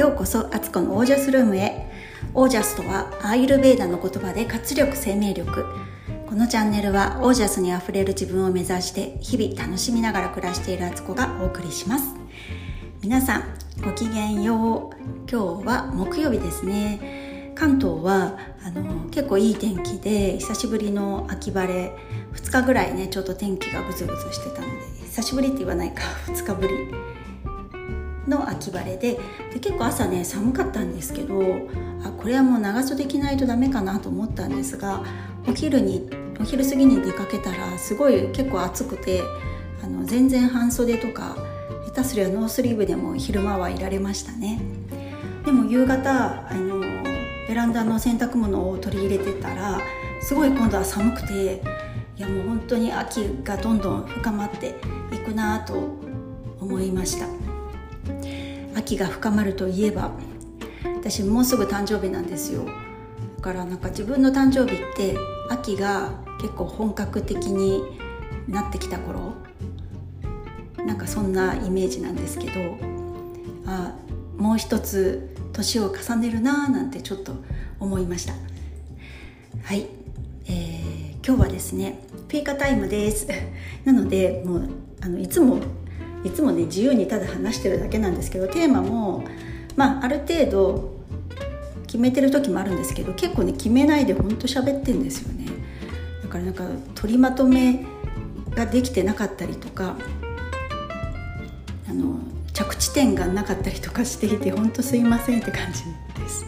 ようこそアツコのオージャスルームへ。オージャスとはアーユルベーダの言葉で活力生命力。このチャンネルはオージャスにあふれる自分を目指して日々楽しみながら暮らしているアツコがお送りします。皆さんごきげんよう。今日は木曜日ですね。関東はあの結構いい天気で久しぶりの秋晴れ。2日ぐらいねちょっと天気がぐずぐずしてたので久しぶりって言わないか。2日ぶり。の秋晴れでで結構朝ね寒かったんですけどあこれはもう長袖着ないとダメかなと思ったんですがお昼にお昼過ぎに出かけたらすごい結構暑くてあの全然半袖とか下手すりゃノースリーブでも昼間はいられましたね。でも夕方あのベランダの洗濯物を取り入れてたらすごい今度は寒くていやもう本当に秋がどんどん深まっていくなと思いました。秋が深まるといえば私もうすぐ誕生日なんですよ。だからなんか自分の誕生日って秋が結構本格的になってきた頃なんかそんなイメージなんですけどあもう一つ年を重ねるなーなんてちょっと思いました。はい、えー、今日はですねピーカタイムです。なのでもうあのいつもいつもね自由にただ話してるだけなんですけどテーマもまあある程度決めてる時もあるんですけど結構ね決めないでほんと喋ってんですよね。だからなんか取りまとめができてなかったりとかあの着地点がなかったりとかしていてほんとすいませんって感じです。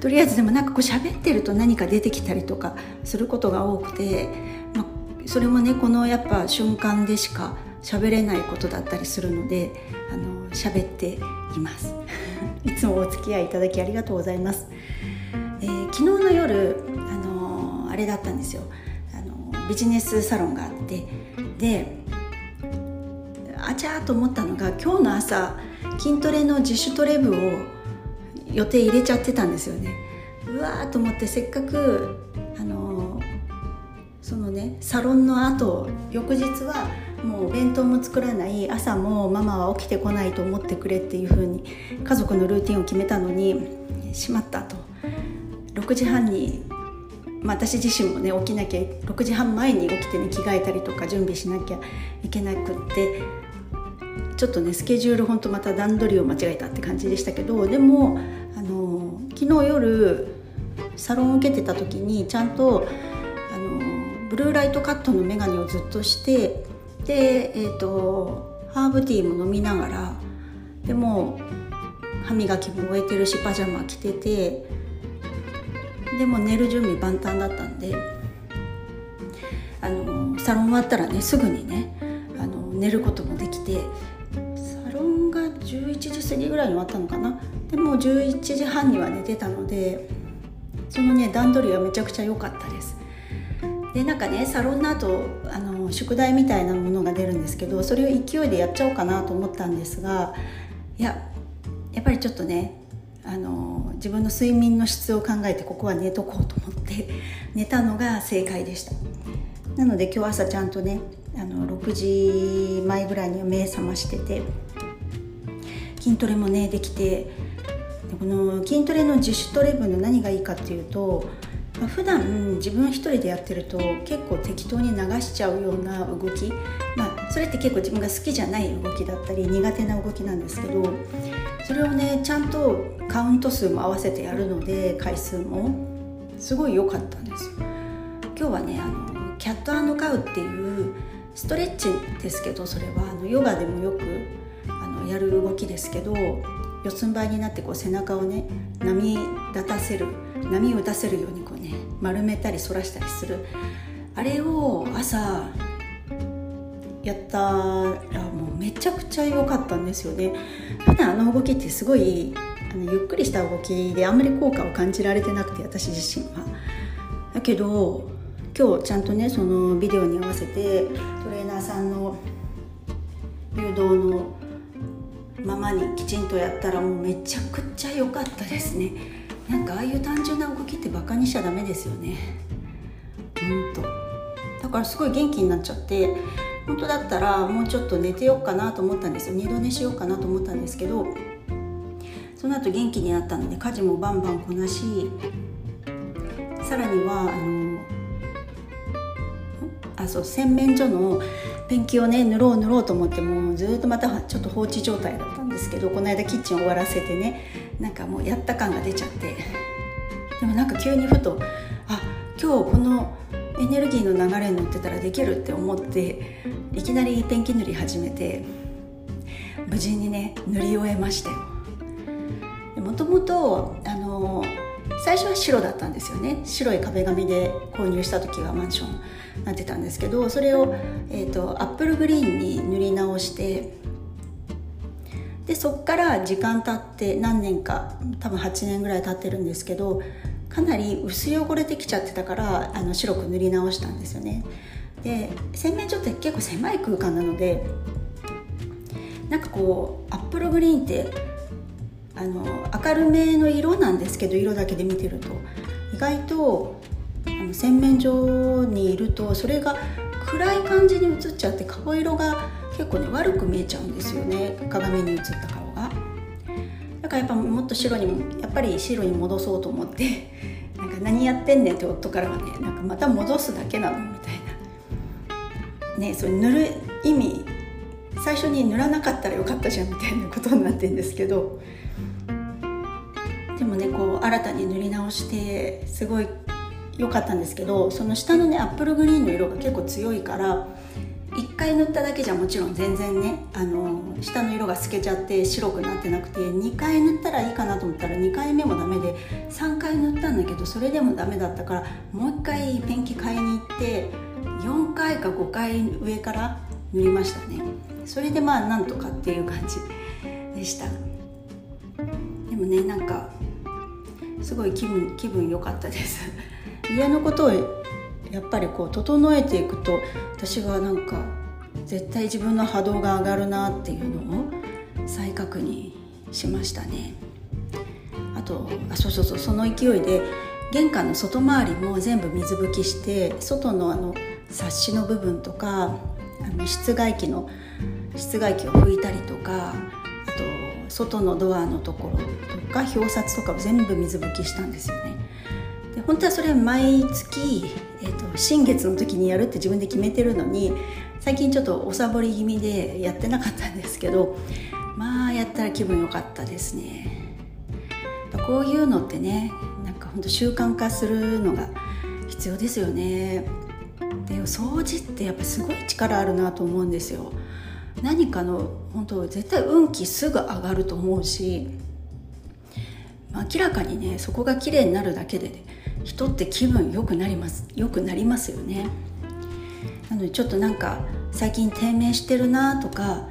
とりあえずでもなんかこう喋ってると何か出てきたりとかすることが多くて、まあ、それもねこのやっぱ瞬間でしか喋れないことだったりするのであの喋っています。いつもお付き合いいただきありがとうございます、えー、昨日の夜あのあれだったんですよ。あのビジネスサロンがあってであちゃーと思ったのが今日の朝筋トレの自主トレ部を予定入れちゃってたんですよね。うわーと思ってせっかくあのそのねサロンの後翌日はもう弁当も作らない朝もママは起きてこないと思ってくれっていう風に家族のルーティンを決めたのにしまったと。6時半に、まあ、私自身もね起きなきゃ6時半前に起きてね着替えたりとか準備しなきゃいけなくってちょっとねスケジュールほんとまた段取りを間違えたって感じでしたけどでもあの昨日夜サロンを受けてた時にちゃんとあのブルーライトカットの眼鏡をずっとしてで、えーと、ハーブティーも飲みながらでも歯磨きも終えてるしパジャマ着ててでも寝る準備万端だったんであのサロン終わったらねすぐにねあの寝ることもできてサロンが11時過ぎぐらいに終わったのかな。でも11時半には寝てたのでそのね段取りはめちゃくちゃ良かったです。でなんかねサロンの後あの宿題みたいなものが出るんですけどそれを勢いでやっちゃおうかなと思ったんですがいややっぱりちょっとねあの自分の睡眠の質を考えてここは寝とこうと思って寝たのが正解でした。なので今日朝ちゃんとねあの6時前ぐらいには目覚ましてて筋トレもねできてこの筋トレの自主トレ部の何がいいかっていうとまあ、普段自分一人でやってると結構適当に流しちゃうような動き、まあ、それって結構自分が好きじゃない動きだったり苦手な動きなんですけどそれをねちゃんとカウント数も合わせてやるので回数も。すごい良かったんです。よ今日はねあのキャットカウっていうストレッチですけどそれは。あのヨガでもよくあのやる動きですけど四つん這いになってこう背中をね波立たせる波を打たせるようにこうね丸めたり反らしたりする。あれを朝やったらもうめちゃくちゃ良かったんですよね。普段あの動きってすごいあのゆっくりした動きであんまり効果を感じられてなくて私自身は。だけど今日ちゃんとねそのビデオに合わせてトレーナーさんの誘導のままにきちんとやったらもうめちゃくちゃ良かったですね。なんかああいう単純な動きってバカにしちゃダメですよね。ほんと。だからすごい元気になっちゃって本当だったらもうちょっと寝てようかなと思ったんですよ。二度寝しようかなと思ったんですけどその後元気になったので家事もバンバンこなしさらにはあのあそう洗面所のペンキをね塗ろう塗ろうと思ってもうずっとまたちょっと放置状態だったんですけどこの間キッチン終わらせてねなんかもうやった感が出ちゃって。でもなんか急にふとあ今日このエネルギーの流れに乗ってたらできるって思っていきなりペンキ塗り始めて無事にね塗り終えましたよ。もともとあの最初は白だったんですよね。白い壁紙で購入した時はマンションなってたんですけどそれを、えーと、アップルグリーンに塗り直してでそっから時間経って何年か多分8年ぐらい経ってるんですけどかなり薄汚れてきちゃってたからあの白く塗り直したんですよね。で洗面所って結構狭い空間なのでなんかこうアップルグリーンってあの明るめの色なんですけど色だけで見てると。意外とあの洗面所にいるとそれが暗い感じに映っちゃって顔色が結構ね悪く見えちゃうんですよね。鏡に映った顔が。だからやっぱもっと白にもやっぱり白に戻そうと思って なんか何やってんねんって夫からはねなんかまた戻すだけなのみたいな。ねそれ塗る意味最初に塗らなかったらよかったじゃんみたいなことになってんですけど。でもねこう新たに塗り直してすごい良かったんですけどその下のねアップルグリーンの色が結構強いから1回塗っただけじゃもちろん全然ねあの下の色が透けちゃって白くなってなくて2回塗ったらいいかなと思ったら2回目もダメで3回塗ったんだけどそれでもダメだったからもう1回ペンキ買いに行って4回か5回上から塗りましたね。それでまあなんとかっていう感じでした。でもねなんかすごい気分気分良かったです。家のことをやっぱりこう整えていくと私はなんか絶対自分の波動が上がるなっていうのを再確認しましたね。あとあそうそうそうその勢いで玄関の外回りも全部水拭きして外のあのサッシの部分とかあの室外機の室外機を拭いたりとか外のドアのところとか表札とかを全部水拭きしたんですよね。で本当はそれ毎月、えーと、新月の時にやるって自分で決めてるのに最近ちょっとおサボり気味でやってなかったんですけどまあやったら気分良かったですね。こういうのってねなんか本当習慣化するのが必要ですよね。で掃除ってやっぱすごい力あるなと思うんですよ。何かの本当絶対運気すぐ上がると思うし明らかにねそこが綺麗になるだけで、ね、人って気分良くなります良くなりますよね。なのでちょっとなんか最近低迷してるなとか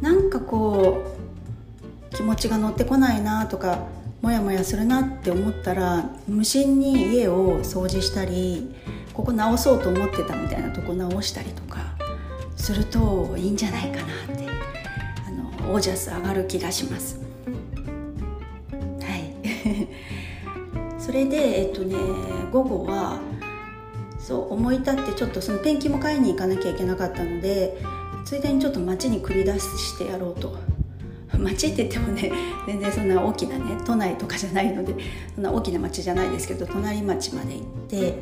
なんかこう気持ちが乗ってこないなとかモヤモヤするなって思ったら無心に家を掃除したりここ直そうと思ってたみたいなとこ直したりとかするといいんじゃないかなってあのオージャス上がる気がします。はい。それでえっとね午後はそう思い立ってちょっとそのペンキも買いに行かなきゃいけなかったのでついでにちょっと街に繰り出してやろうと。街って言ってもね全然そんな大きなね都内とかじゃないのでそんな大きな町じゃないですけど隣町まで行って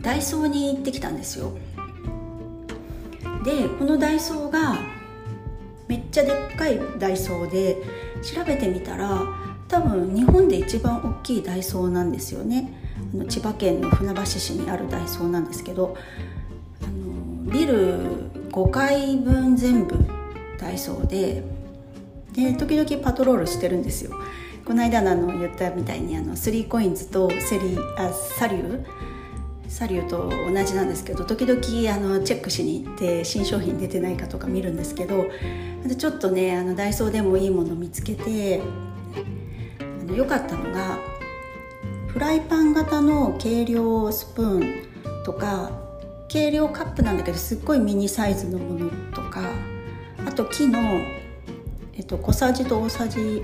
ダイソーに行ってきたんですよ。でこのダイソーがめっちゃでっかいダイソーで調べてみたら多分日本で一番大きいダイソーなんですよね。あの千葉県の船橋市にあるダイソーなんですけどあのビル5階分全部ダイソーでで時々パトロールしてるんですよ。この間のあの言ったみたいにあのスリーコインズとセリあサリューサリューと同じなんですけど時々あのチェックしに行って新商品出てないかとか見るんですけどちょっとねあのダイソーでもいいもの見つけてあの良かったのがフライパン型の計量スプーンとか計量カップなんだけどすっごいミニサイズのものとかあと木の、えっと、小さじと大さじ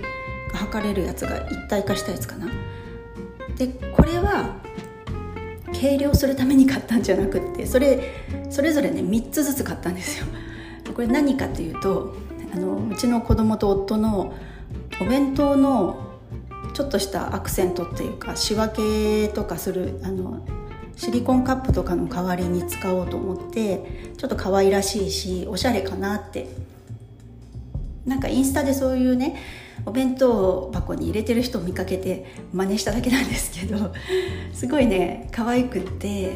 が測れるやつが一体化したやつかな。でこれは計量するために買ったんじゃなくってそれそれぞれね3つずつ買ったんですよ。これ何かっていうとあのうちの子供と夫のお弁当のちょっとしたアクセントっていうか仕分けとかするあのシリコンカップとかの代わりに使おうと思ってちょっと可愛らしいしおしゃれかなって。なんかインスタでそういうねお弁当箱に入れてる人を見かけて真似しただけなんですけど すごいね可愛くって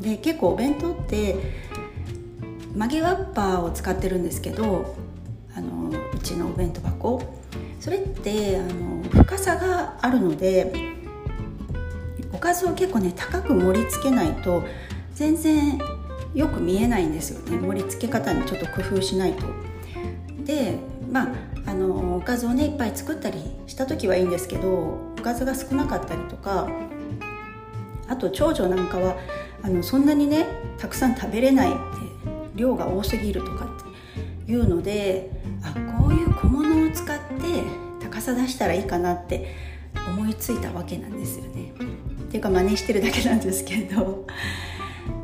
で結構お弁当って曲げワッパーを使ってるんですけどあのうちのお弁当箱それってあの深さがあるのでおかずを結構ね高く盛り付けないと全然よく見えないんですよね盛り付け方にちょっと工夫しないと。でまああのおかずをねいっぱい作ったりした時はいいんですけどおかずが少なかったりとかあと長女なんかはあのそんなにねたくさん食べれないって量が多すぎるとかっていうのであこういう小物を使って高さ出したらいいかなって思いついたわけなんですよね。っていうか真似してるだけなんですけど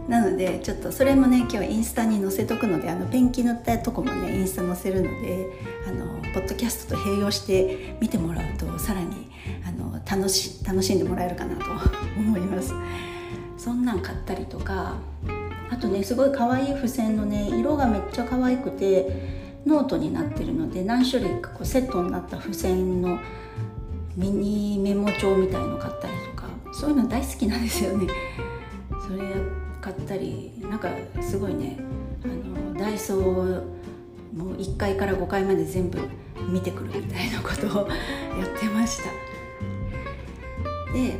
なのでちょっとそれもね今日インスタに載せとくのであのペンキ塗ったとこもねインスタ載せるのであのポッドキャストと併用して見てもらうとさらにあの楽し楽しんでもらえるかなと 思います。そんなん買ったりとかあとねすごい可愛い付箋のね色がめっちゃ可愛くてノートになってるので何種類かこうセットになった付箋のミニメモ帳みたいの買ったりとかそういうの大好きなんですよね。買ったりなんかすごいねあのダイソーもう1階から5階まで全部見てくるみたいなことを やってました。で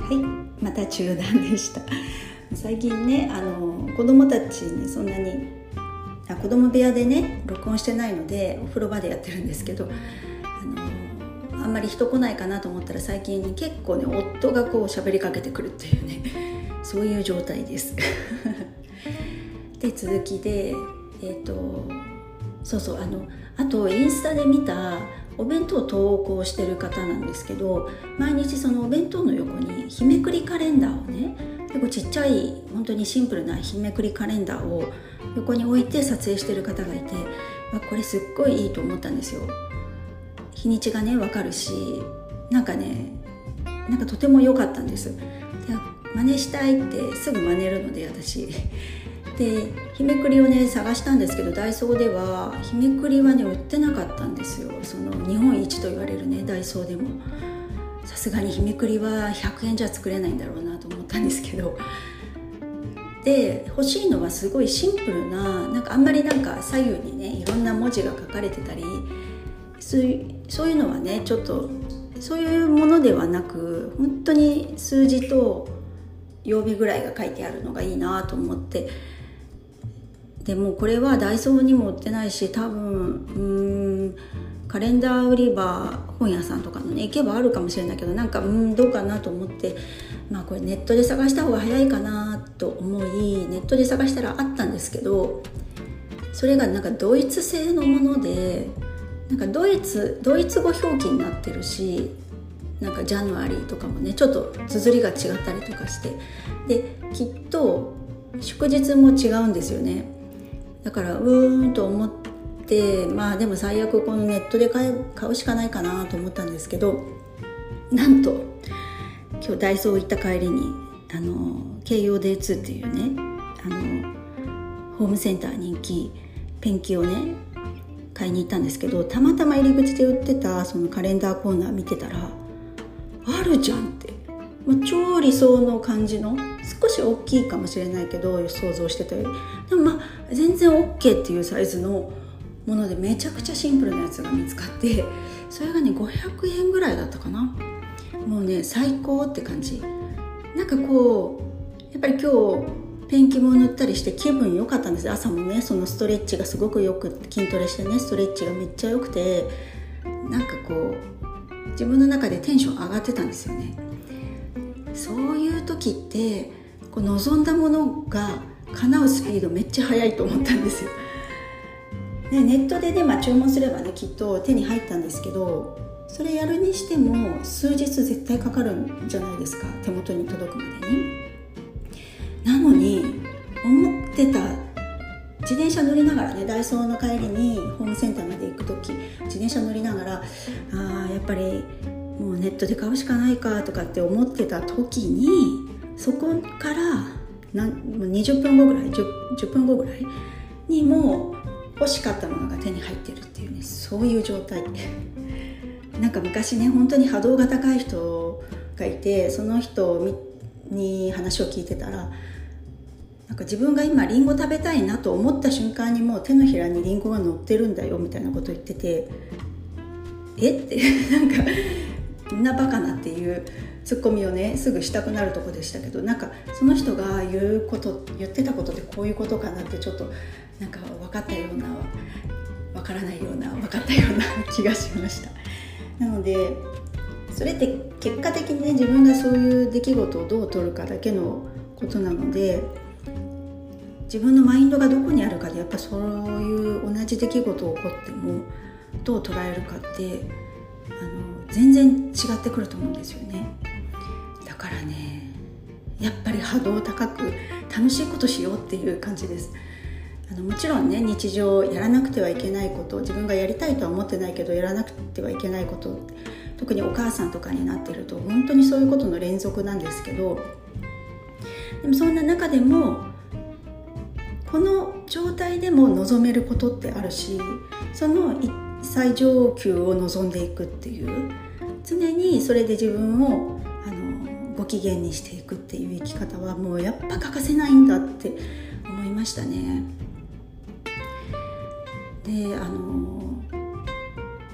はいまた中断でした。最近ねあの子供たちにそんなに子供部屋でね録音してないのでお風呂場でやってるんですけどあのあんまり人来ないかなと思ったら最近結構ね夫がこう喋りかけてくるっていうねそういう状態です。で続きでえっ、ー、とそうそうあのあとインスタで見たお弁当を投稿してる方なんですけど毎日そのお弁当の横に日めくりカレンダーをね結構ちっちゃい本当にシンプルな日めくりカレンダーを横に置いて撮影してる方がいて、ま、これすっごいいいと思ったんですよ。日にちがね分かるしなんかねなんかとても良かったんです。で真似したいってすぐ真似るので私。で日めくりをね探したんですけどダイソーでは日めくりはね売ってなかったんですよ。その日本一と言われるねダイソーでも。さすがに日めくりは100円じゃ作れないんだろうなと思ったんですけど。で欲しいのはすごいシンプルななんかあんまりなんか左右にねいろんな文字が書かれてたりそういうのはねちょっとそういうものではなく本当に数字と曜日ぐらいが書いてあるのがいいなと思って。でもこれはダイソーにも売ってないし多分うんカレンダー売り場本屋さんとかのね行けばあるかもしれないけどなんかうんどうかなと思ってまあこれネットで探した方が早いかなと思いネットで探したらあったんですけどそれがなんかドイツ製のものでなんかドイツドイツ語表記になってるしなんかジャヌアリーとかもねちょっと綴りが違ったりとかしてできっと祝日も違うんですよね。だからうーんと思ってまあでも最悪このネットで買うしかないかなと思ったんですけどなんと今日ダイソー行った帰りにあの京葉 D2 っていうねあのホームセンター人気ペンキをね買いに行ったんですけどたまたま入り口で売ってたそのカレンダーコーナー見てたらあるじゃんって。もう超理想の感じの少し大きいかもしれないけど想像してたより。でもまあ全然 OK っていうサイズのものでめちゃくちゃシンプルなやつが見つかってそれがね500円ぐらいだったかな。もうね最高って感じ。なんかこうやっぱり今日ペンキも塗ったりして気分良かったんです。朝もねそのストレッチがすごくよく筋トレしてねストレッチがめっちゃ良くてなんかこう自分の中でテンション上がってたんですよね。そういう時ってこう望んだものが叶うスピードめっちゃ速いと思ったんですよ、ね、ネットでね、まあ、注文すればねきっと手に入ったんですけどそれやるにしても数日絶対かかるんじゃないですか手元に届くまでに。なのに思ってた自転車乗りながらねダイソーの帰りにホームセンターまで行く時自転車乗りながらあやっぱりもうネットで買うしかないかとかって思ってた時にそこからなん20分後ぐらい 10, 10分後ぐらいにもう欲しかったものが手に入ってるっていうねそういう状態。なんか昔ね本当に波動が高い人がいてその人に話を聞いてたらなんか自分が今リンゴ食べたいなと思った瞬間にもう手のひらにリンゴが乗ってるんだよみたいなこと言っててえ？って なんかみんなバカなっていうツッコミをねすぐしたくなるとこでしたけどなんかその人が言うこと言ってたことでこういうことかなってちょっとなんか分かったような分からないような分かったような 気がしました。なのでそれって結果的にね自分がそういう出来事をどう取るかだけのことなので自分のマインドがどこにあるかでやっぱそういう同じ出来事起こってもどう捉えるかってあの全然違ってくると思うんですよね。からねやっぱり波動高く楽しいことしようっていう感じです。あのもちろんね日常やらなくてはいけないこと自分がやりたいとは思ってないけどやらなくてはいけないこと特にお母さんとかになってると本当にそういうことの連続なんですけどでもそんな中でもこの状態でも望めることってあるしその最上級を望んでいくっていう常にそれで自分をご機嫌にしていくっていう生き方はもうやっぱ欠かせないんだって思いましたね。であの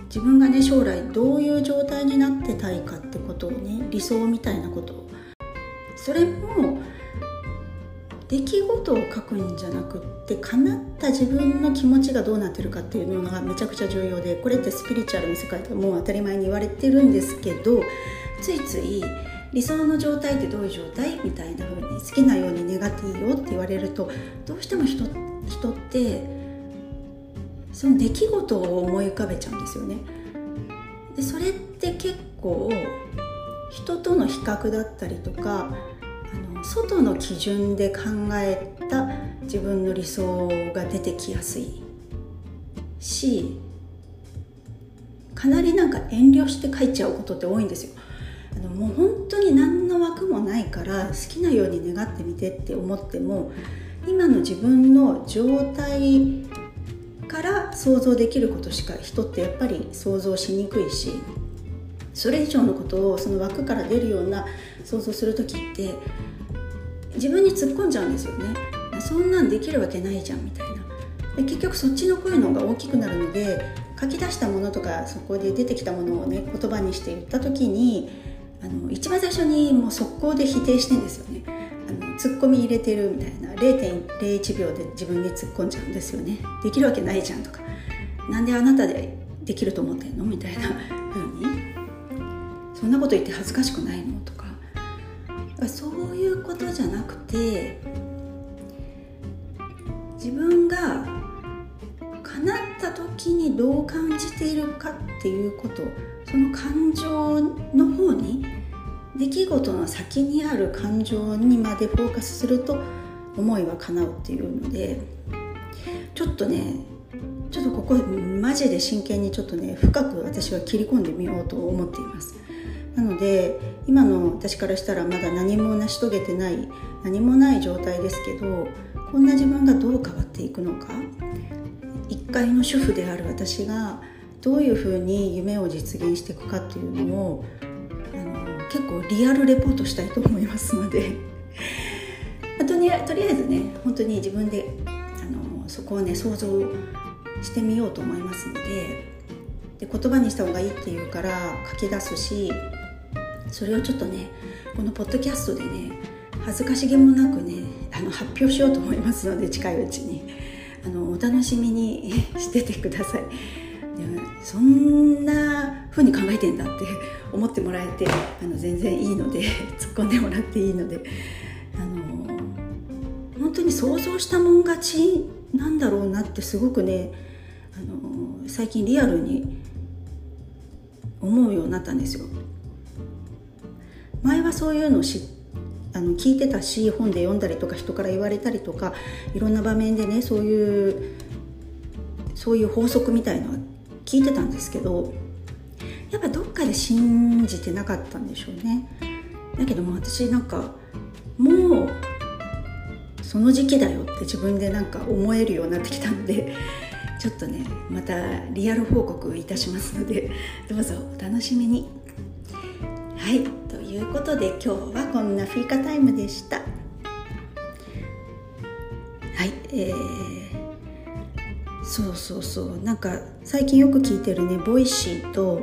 自分がね将来どういう状態になってたいかってことをね理想みたいなことそれも出来事を書くんじゃなくって叶った自分の気持ちがどうなってるかっていうのがめちゃくちゃ重要でこれってスピリチュアルの世界ではもう当たり前に言われてるんですけどついつい理想の状態ってどういう状態？みたいな風に好きなように願っていいよって言われるとどうしても人人ってその出来事を思い浮かべちゃうんですよね。でそれって結構人との比較だったりとかあの外の基準で考えた自分の理想が出てきやすいしかなりなんか遠慮して書いちゃうことって多いんですよ。あのもう本当に何の枠もないから好きなように願ってみてって思っても今の自分の状態から想像できることしか人ってやっぱり想像しにくいしそれ以上のことをその枠から出るような想像する時って自分に突っ込んじゃうんですよね。そんなんできるわけないじゃんみたいな。で結局そっちの声の方が大きくなるので書き出したものとかそこで出てきたものをね言葉にして言った時にあの一番最初にもう速攻で否定してんですよね。あのツッコミ入れてるみたいな0.01秒で自分に突っ込んじゃうんですよね。できるわけないじゃんとか。なんであなたでできると思ってんのみたいな 風に。そんなこと言って恥ずかしくないのとか。そういうことじゃなくてているかっていうことその感情の方に出来事の先にある感情にまでフォーカスすると思いは叶うっていうのでちょっとねちょっとここマジで真剣にちょっとね深く私は切り込んでみようと思っています。なので今の私からしたらまだ何も成し遂げてない何もない状態ですけどこんな自分がどう変わっていくのか一階の主婦である私がどういうふうに夢を実現していくかっていうのをあの結構リアルレポートしたいと思いますので。あとりとりあえずね本当に自分であのそこをね想像してみようと思いますので。で言葉にした方がいいっていうから書き出すしそれをちょっとねこのポッドキャストでね恥ずかしげもなくねあの発表しようと思いますので近いうちに。あのお楽しみに しててください。そんな風に考えてんだって思ってもらえてあの全然いいので 突っ込んでもらっていいのであの本当に想像したもん勝ちなんだろうなってすごくねあの最近リアルに思うようになったんですよ。前はそういうのを知あの聞いてたし本で読んだりとか人から言われたりとかいろんな場面でねそういうそういう法則みたいのは聞いてたんですけどやっぱどっかで信じてなかったんでしょうね。だけども私なんかもうその時期だよって自分でなんか思えるようになってきたんで ちょっとねまたリアル報告いたしますので どうぞお楽しみに。はいということで今日はこんなフィーカタイムでした。はいえー、そうそうそうなんか最近よく聞いてるねボイシーと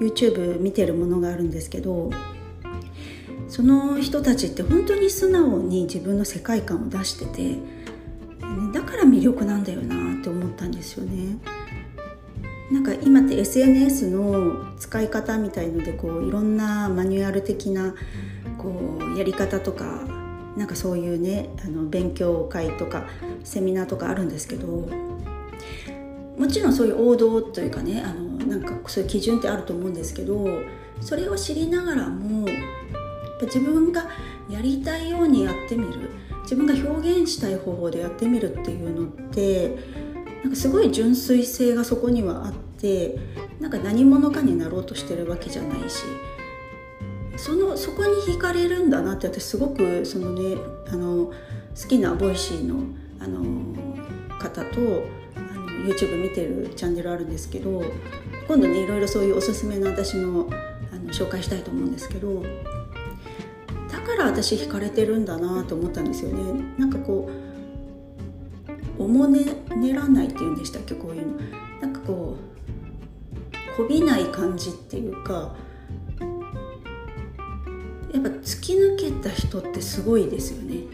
YouTube 見てるものがあるんですけどその人たちって本当に素直に自分の世界観を出しててだから魅力なんだよなって思ったんですよね。なんか今って SNS の使い方みたいのでこういろんなマニュアル的なこうやり方とかなんかそういうねあの勉強会とかセミナーとかあるんですけどもちろんそういう王道というかねあのなんかそういう基準ってあると思うんですけどそれを知りながらもやっぱ自分がやりたいようにやってみる自分が表現したい方法でやってみるっていうのってなんかすごい純粋性がそこにはあってなんか何者かになろうとしてるわけじゃないしそのそこに惹かれるんだなって私すごくそのねあの好きなボイシーのあの方と YouTube 見てるチャンネルあるんですけど今度ねいろいろそういうおすすめの私のあの紹介したいと思うんですけどだから私惹かれてるんだなと思ったんですよね。なんかこうおもねねらないっていうんでしたっけこういうの。なんかこうこびない感じっていうかやっぱ突き抜けた人ってすごいですよね。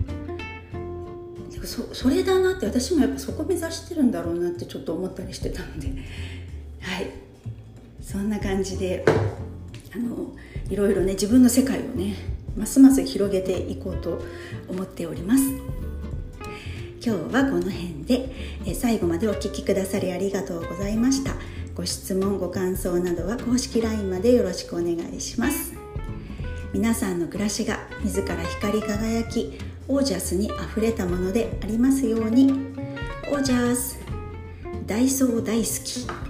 そそれだなって私もやっぱそこ目指してるんだろうなってちょっと思ったりしてたので。はい。そんな感じであのいろいろね自分の世界をねますます広げていこうと思っております。今日はこの辺でえ最後までお聴きくださりありがとうございました。ご質問ご感想などは公式 LINE までよろしくお願いします。皆さんの暮らしが自ら光り輝きオージャスにあふれたものでありますように。オージャス。ダイソー大好き。